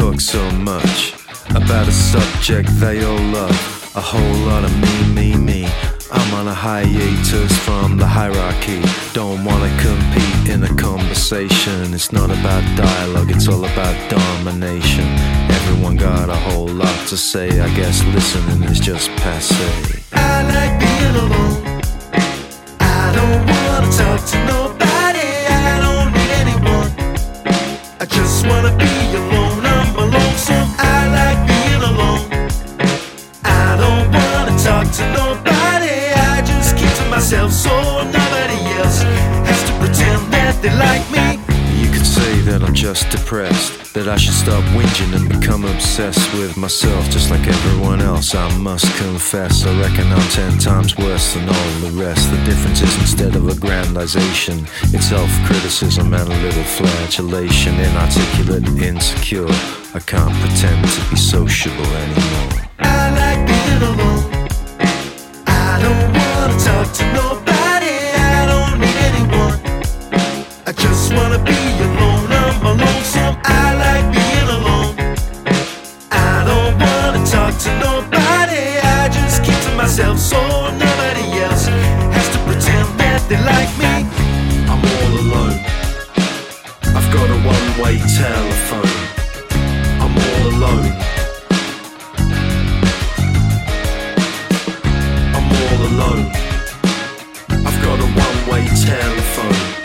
talk so much about a subject they all love. A whole lot of me, me, me. I'm on a hiatus from the hierarchy. Don't wanna compete in a conversation. It's not about dialogue, it's all about domination. Everyone got a whole lot to say. I guess listening is just passe. I like being alone. They like me. You could say that I'm just depressed. That I should stop whinging and become obsessed with myself just like everyone else. I must confess, I reckon I'm ten times worse than all the rest. The difference is instead of aggrandization, it's self criticism and a little flagellation. Inarticulate, insecure. I can't pretend to be sociable anymore. To nobody. I just keep to myself so nobody else has to pretend that they like me. I'm all alone. I've got a one way telephone. I'm all alone. I'm all alone. I've got a one way telephone.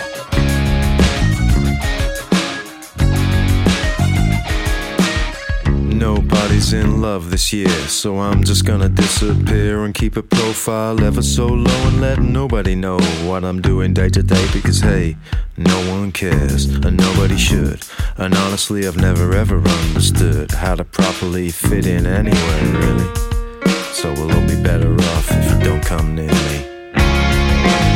Nobody's in love this year, so I'm just gonna disappear and keep a profile ever so low and let nobody know what I'm doing day to day because hey, no one cares and nobody should. And honestly, I've never ever understood how to properly fit in anywhere, really. So we'll all be better off if you don't come near me.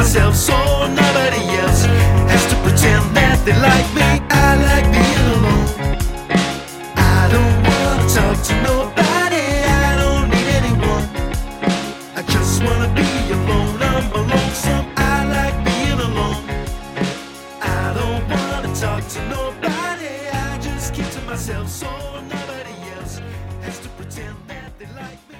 Myself so nobody else has to pretend that they like me. I like being alone. I don't wanna talk to nobody. I don't need anyone. I just wanna be alone. I'm lonesome. I like being alone. I don't wanna talk to nobody. I just keep to myself so nobody else has to pretend that they like me.